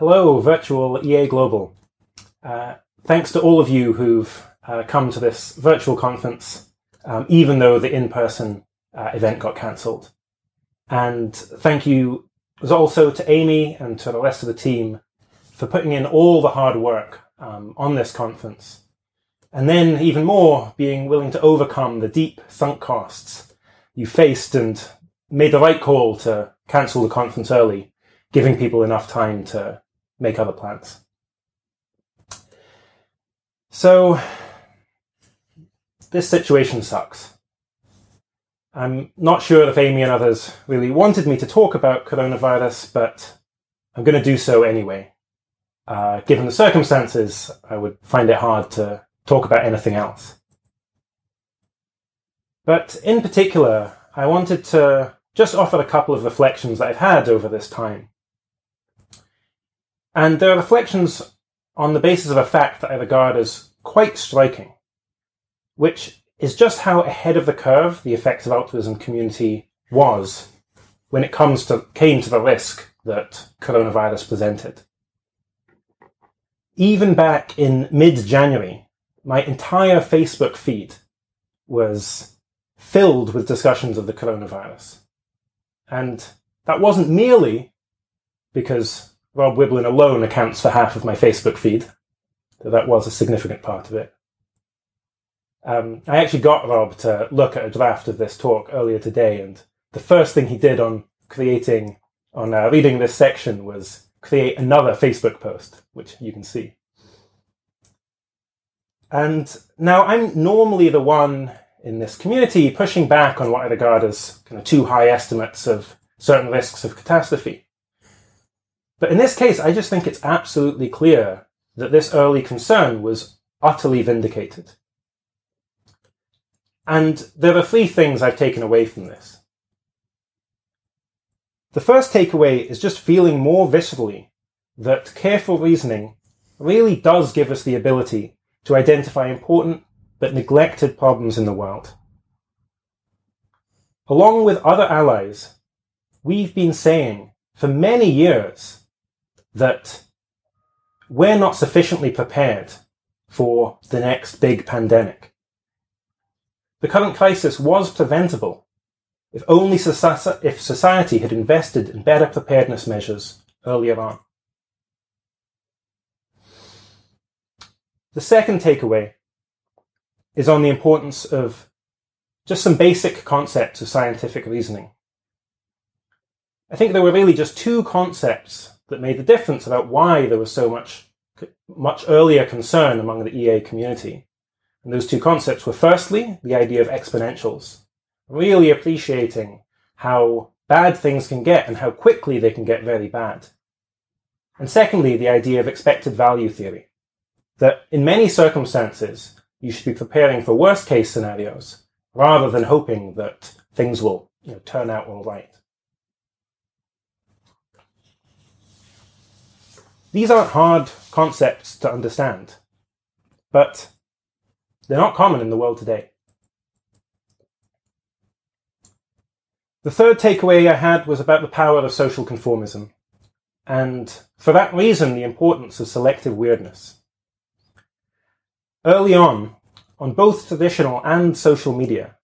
Hello, virtual EA Global. Uh, thanks to all of you who've uh, come to this virtual conference, um, even though the in-person uh, event got cancelled. And thank you also to Amy and to the rest of the team for putting in all the hard work um, on this conference. And then even more, being willing to overcome the deep sunk costs you faced and made the right call to cancel the conference early, giving people enough time to make other plans. So, this situation sucks. I'm not sure if Amy and others really wanted me to talk about coronavirus, but I'm going to do so anyway. Uh, given the circumstances, I would find it hard to talk about anything else. But in particular, I wanted to just offer a couple of reflections that I've had over this time. And they're reflections on the basis of a fact that I regard as quite striking, which is just how ahead of the curve the effective altruism community was when it comes to came to the risk that coronavirus presented. Even back in mid-January, my entire Facebook feed was filled with discussions of the coronavirus. And that wasn't merely because Rob Wiblin alone accounts for half of my Facebook feed, though that was a significant part of it. Um, I actually got Rob to look at a draft of this talk earlier today, and the first thing he did on creating, on uh, reading this section was create another Facebook post, which you can see. And now I'm normally the one in this community pushing back on what I regard as kind of too high estimates of certain risks of catastrophe. But in this case, I just think it's absolutely clear that this early concern was utterly vindicated. And there are three things I've taken away from this. The first takeaway is just feeling more viscerally that careful reasoning really does give us the ability to identify important but neglected problems in the world. Along with other allies, we've been saying for many years that we're not sufficiently prepared for the next big pandemic. The current crisis was preventable if only if society had invested in better preparedness measures earlier on. The second takeaway is on the importance of just some basic concepts of scientific reasoning. I think there were really just two concepts that made the difference about why there was so much, much earlier concern among the EA community. And those two concepts were firstly, the idea of exponentials, really appreciating how bad things can get and how quickly they can get very bad. And secondly, the idea of expected value theory, that in many circumstances, you should be preparing for worst case scenarios rather than hoping that things will you know, turn out all right. These aren't hard concepts to understand, but they're not common in the world today. The third takeaway I had was about the power of social conformism, and for that reason, the importance of selective weirdness. Early on, on both traditional and social media,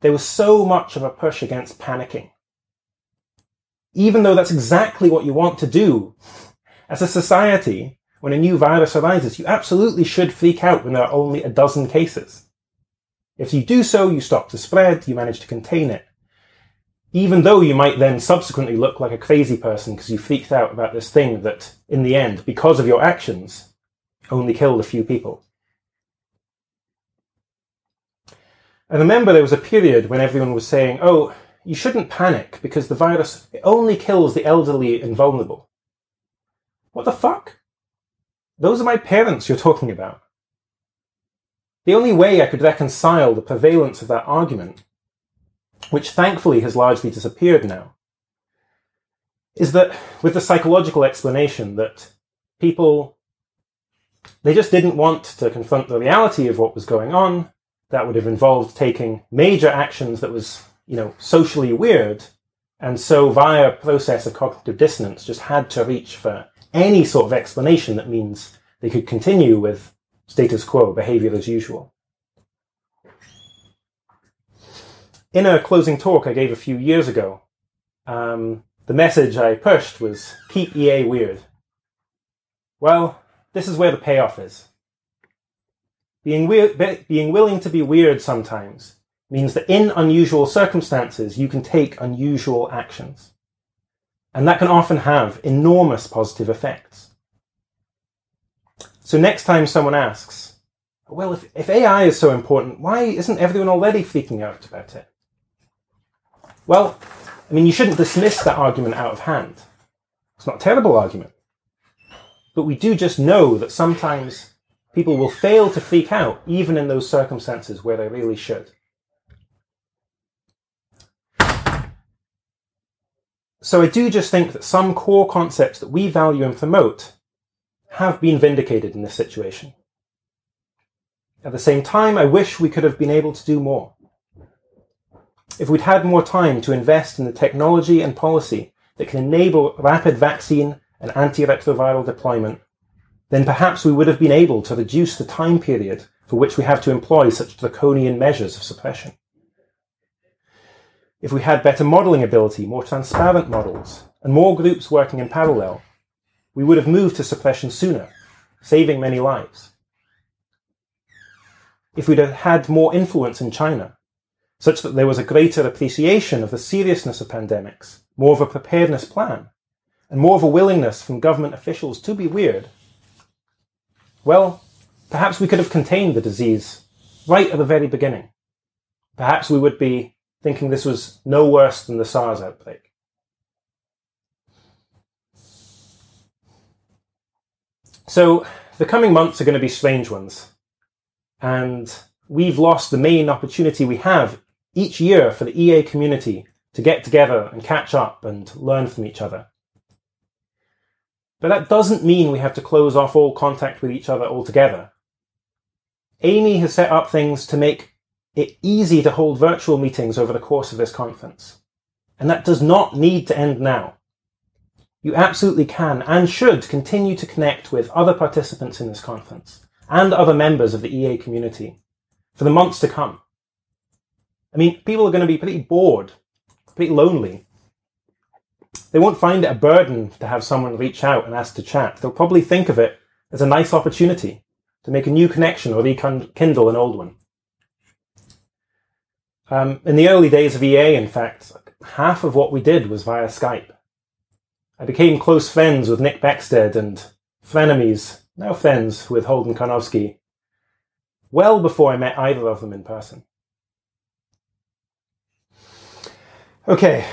there was so much of a push against panicking. Even though that's exactly what you want to do as a society, when a new virus arises, you absolutely should freak out when there are only a dozen cases. If you do so, you stop the spread, you manage to contain it. Even though you might then subsequently look like a crazy person because you freaked out about this thing that, in the end, because of your actions, only killed a few people. I remember there was a period when everyone was saying, oh, you shouldn't panic because the virus only kills the elderly and vulnerable. What the fuck? Those are my parents you're talking about. The only way I could reconcile the prevalence of that argument, which thankfully has largely disappeared now, is that with the psychological explanation that people, they just didn't want to confront the reality of what was going on. That would have involved taking major actions that was, you know, socially weird. And so via a process of cognitive dissonance, just had to reach for any sort of explanation that means they could continue with status quo, behavior as usual. In a closing talk I gave a few years ago, um, the message I pushed was keep EA weird. Well, this is where the payoff is. Being, weird, being willing to be weird sometimes means that in unusual circumstances you can take unusual actions. And that can often have enormous positive effects. So next time someone asks, well, if, if AI is so important, why isn't everyone already freaking out about it? Well, I mean, you shouldn't dismiss that argument out of hand. It's not a terrible argument. But we do just know that sometimes people will fail to freak out, even in those circumstances where they really should. So I do just think that some core concepts that we value and promote have been vindicated in this situation. At the same time, I wish we could have been able to do more. If we'd had more time to invest in the technology and policy that can enable rapid vaccine and antiretroviral deployment, then perhaps we would have been able to reduce the time period for which we have to employ such draconian measures of suppression if we had better modelling ability, more transparent models, and more groups working in parallel, we would have moved to suppression sooner, saving many lives. If we'd have had more influence in China, such that there was a greater appreciation of the seriousness of pandemics, more of a preparedness plan, and more of a willingness from government officials to be weird, well, perhaps we could have contained the disease right at the very beginning. Perhaps we would be thinking this was no worse than the SARS outbreak. So the coming months are going to be strange ones. And we've lost the main opportunity we have each year for the EA community to get together and catch up and learn from each other. But that doesn't mean we have to close off all contact with each other altogether. Amy has set up things to make it easy to hold virtual meetings over the course of this conference. And that does not need to end now. You absolutely can and should continue to connect with other participants in this conference and other members of the EA community for the months to come. I mean, people are going to be pretty bored, pretty lonely. They won't find it a burden to have someone reach out and ask to chat. They'll probably think of it as a nice opportunity to make a new connection or rekindle an old one. Um, in the early days of EA, in fact, half of what we did was via Skype. I became close friends with Nick Beckstead and frenemies, now friends, with Holden Karnofsky, well before I met either of them in person. Okay.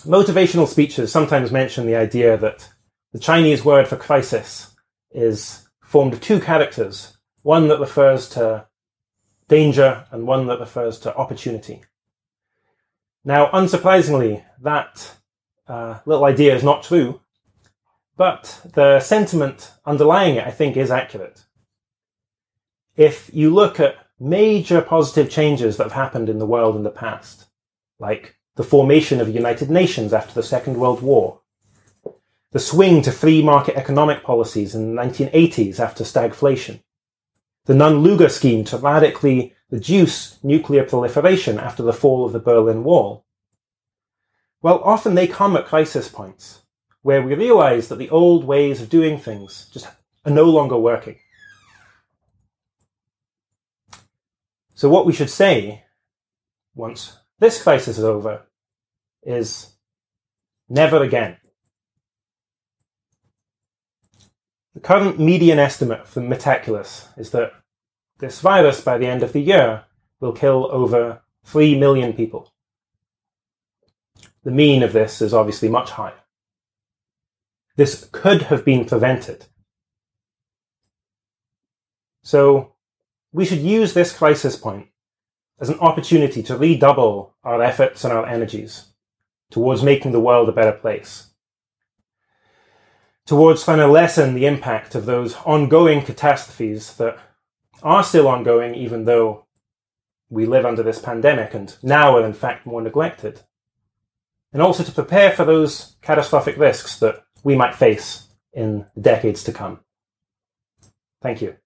Motivational speeches sometimes mention the idea that the Chinese word for crisis is formed of two characters, one that refers to danger and one that refers to opportunity. Now, unsurprisingly, that uh, little idea is not true, but the sentiment underlying it, I think, is accurate. If you look at major positive changes that have happened in the world in the past, like the formation of the United Nations after the Second World War, the swing to free market economic policies in the 1980s after stagflation, the Nunn-Lugar scheme to radically reduce nuclear proliferation after the fall of the Berlin Wall? Well, often they come at crisis points where we realize that the old ways of doing things just are no longer working. So what we should say once this crisis is over is never again. The current median estimate for Metaculus is that this virus, by the end of the year, will kill over 3 million people. The mean of this is obviously much higher. This could have been prevented. So we should use this crisis point as an opportunity to redouble our efforts and our energies towards making the world a better place towards trying to lessen the impact of those ongoing catastrophes that are still ongoing, even though we live under this pandemic and now are in fact more neglected. And also to prepare for those catastrophic risks that we might face in decades to come. Thank you.